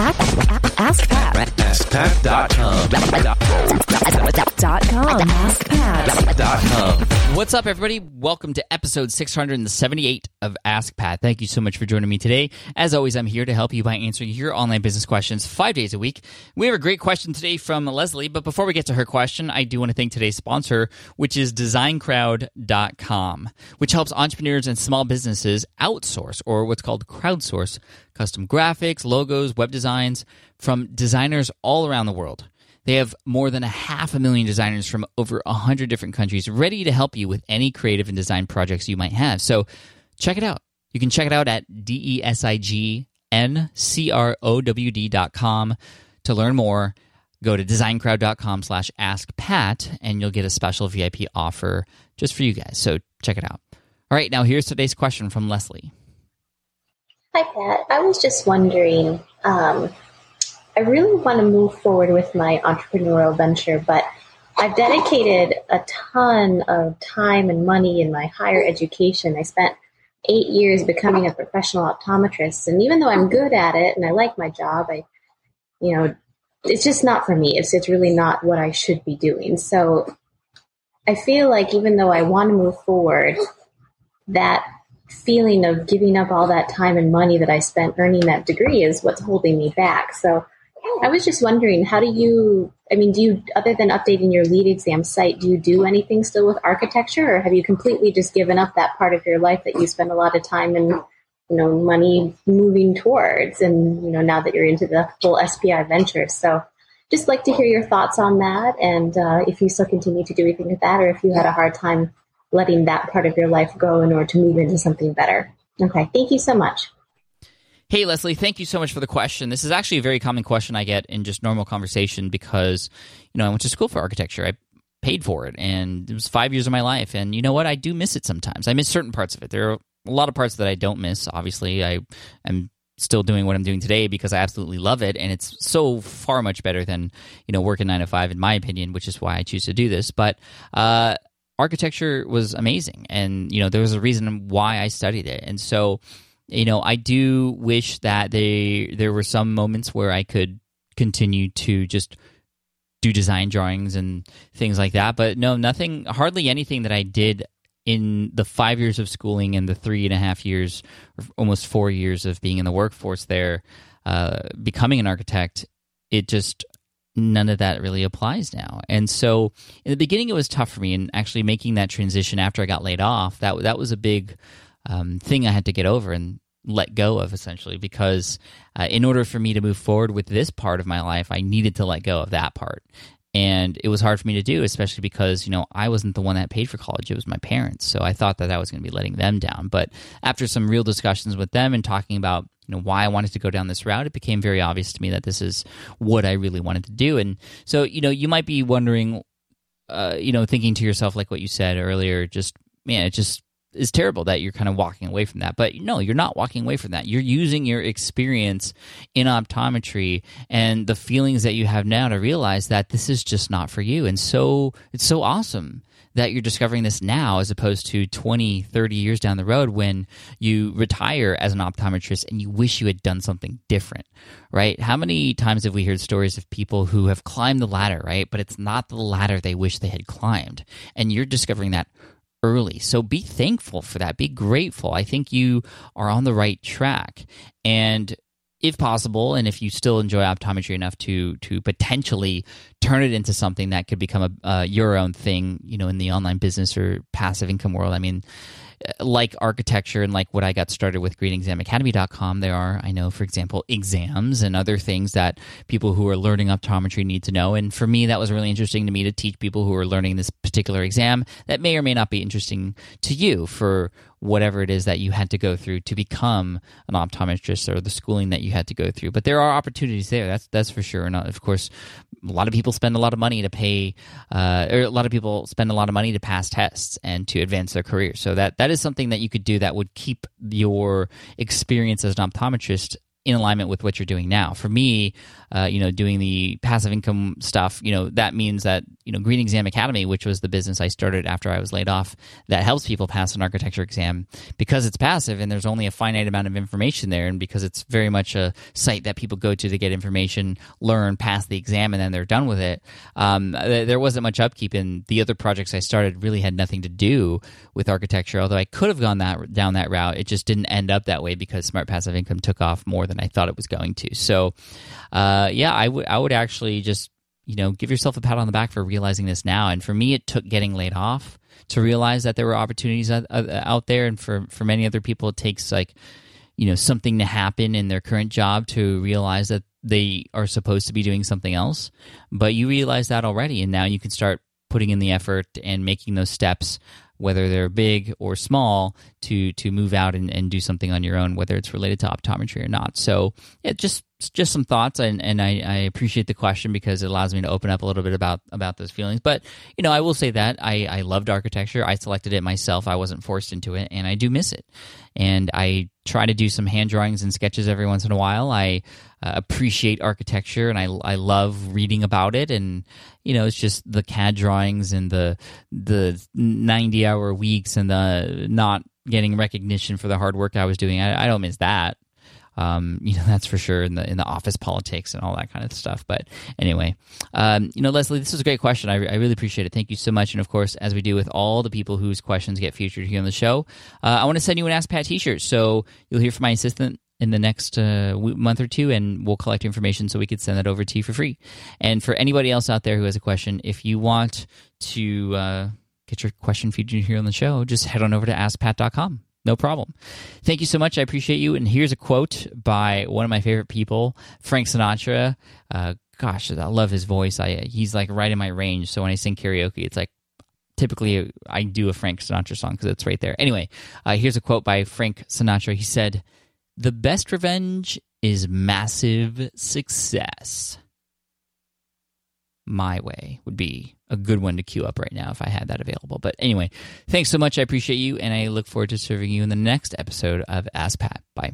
Ask ask Pat. AskPat.com. Dot com. AskPat. What's up, everybody? Welcome to episode 678 of Ask Pat. Thank you so much for joining me today. As always, I'm here to help you by answering your online business questions five days a week. We have a great question today from Lesley, but before we get to her question, I do want to thank today's sponsor, which is designcrowd.com, which helps entrepreneurs and small businesses outsource or what's called crowdsource custom graphics, logos, web designs from designers all around the world. They have more than a half a million designers from over 100 different countries ready to help you with any creative and design projects you might have. So check it out. You can check it out at D E S I G N C R O W D dot com to learn more. Go to designcrowd.com slash ask Pat and you'll get a special VIP offer just for you guys. So check it out. All right, now here's today's question from Lesley. Hi, Pat. I was just wondering. Um, I really want to move forward with my entrepreneurial venture, but I've dedicated a ton of time and money in my higher education. I spent eight years becoming a professional optometrist, and even though I'm good at it and I like my job, I, you know, it's just not for me. It's it's really not what I should be doing. So I feel like even though I want to move forward, that feeling of giving up all that time and money that I spent earning that degree is what's holding me back. So I was just wondering, how do you, I mean, do you, other than updating your LEED exam site, do you do anything still with architecture or have you completely just given up that part of your life that you spend a lot of time and, you know, money moving towards and, you know, now that you're into the full SPI venture? So just like to hear your thoughts on that and uh, if you still continue to do anything with that or if you had a hard time letting that part of your life go in order to move into something better. Okay, thank you so much. Hey, Lesley, thank you so much for the question. This is actually a very common question I get in just normal conversation because, you know, I went to school for architecture. I paid for it and it was five years of my life. And you know what? I do miss it sometimes. I miss certain parts of it. There are a lot of parts that I don't miss. Obviously, I am still doing what I'm doing today because I absolutely love it. And it's so far much better than, you know, working nine to five, in my opinion, which is why I choose to do this. But, uh, architecture was amazing and you know there was a reason why i studied it and so you know i do wish that they there were some moments where i could continue to just do design drawings and things like that but no nothing hardly anything that i did in the five years of schooling and the three and a half years almost four years of being in the workforce there uh, becoming an architect it just none of that really applies now. And so in the beginning, it was tough for me, and actually making that transition after I got laid off that that was a big um, thing I had to get over and let go of essentially because uh, in order for me to move forward with this part of my life, I needed to let go of that part. And it was hard for me to do, especially because, you know, I wasn't the one that paid for college. It was my parents. So I thought that I was going to be letting them down. But after some real discussions with them and talking about you know why I wanted to go down this route, it became very obvious to me that this is what I really wanted to do. And so, you know, you might be wondering, uh, you know, thinking to yourself like what you said earlier, just man, it just is terrible that you're kind of walking away from that. But no, you're not walking away from that. You're using your experience in optometry and the feelings that you have now to realize that this is just not for you. And so it's so awesome that you're discovering this now as opposed to 20, 30 years down the road when you retire as an optometrist and you wish you had done something different, right? How many times have we heard stories of people who have climbed the ladder, right? But it's not the ladder they wish they had climbed. And you're discovering that early. So be thankful for that. Be grateful. I think you are on the right track. And if possible, and if you still enjoy optometry enough to to potentially turn it into something that could become a uh, your own thing, you know, in the online business or passive income world. I mean, like architecture and like what I got started with greenexamacademy.com, there are, I know, for example, exams and other things that people who are learning optometry need to know. And for me, that was really interesting to me to teach people who are learning this particular exam that may or may not be interesting to you for whatever it is that you had to go through to become an optometrist or the schooling that you had to go through. But there are opportunities there. That's that's for sure. And uh, of course, a lot of people spend a lot of money to pay, uh, or a lot of people spend a lot of money to pass tests and to advance their career. So that that is something that you could do that would keep your experience as an optometrist in alignment with what you're doing now. For me, uh, you know, doing the passive income stuff, you know, that means that you know Green Exam Academy, which was the business I started after I was laid off, that helps people pass an architecture exam because it's passive and there's only a finite amount of information there, and because it's very much a site that people go to to get information, learn, pass the exam, and then they're done with it. Um, there wasn't much upkeep, and the other projects I started really had nothing to do with architecture. Although I could have gone that down that route, it just didn't end up that way because Smart Passive Income took off more than I thought it was going to. So, uh, yeah, I would I would actually just you know give yourself a pat on the back for realizing this now. And for me, it took getting laid off to realize that there were opportunities out there, and for for many other people, it takes like you know something to happen in their current job to realize that they are supposed to be doing something else but you realize that already and now you can start putting in the effort and making those steps whether they're big or small, to to move out and, and do something on your own, whether it's related to optometry or not. So yeah, just just some thoughts, and, and I, I appreciate the question because it allows me to open up a little bit about about those feelings. But you know, I will say that I I loved architecture. I selected it myself. I wasn't forced into it, and I do miss it. And I try to do some hand drawings and sketches every once in a while. I uh, appreciate architecture and I, I love reading about it. And, you know, it's just the CAD drawings and the, the 90 hour weeks and the not getting recognition for the hard work I was doing. I, I don't miss that. Um, you know that's for sure in the in the office politics and all that kind of stuff. But anyway, um, you know, Lesley, this was a great question. I, I, really appreciate it. Thank you so much. And of course, as we do with all the people whose questions get featured here on the show, uh, I want to send you an Ask Pat T-shirt. So you'll hear from my assistant in the next uh, month or two, and we'll collect information so we could send that over to you for free. And for anybody else out there who has a question, if you want to uh, get your question featured here on the show, just head on over to askpat.com. No problem. Thank you so much. I appreciate you. And here's a quote by one of my favorite people, Frank Sinatra. Uh, gosh, I love his voice. I he's like right in my range. So when I sing karaoke, it's like typically I do a Frank Sinatra song because it's right there. Anyway, uh, here's a quote by Frank Sinatra. He said, "The best revenge is massive success." My way would be a good one to queue up right now if I had that available. But anyway, thanks so much. I appreciate you, and I look forward to serving you in the next episode of Ask Pat. Bye.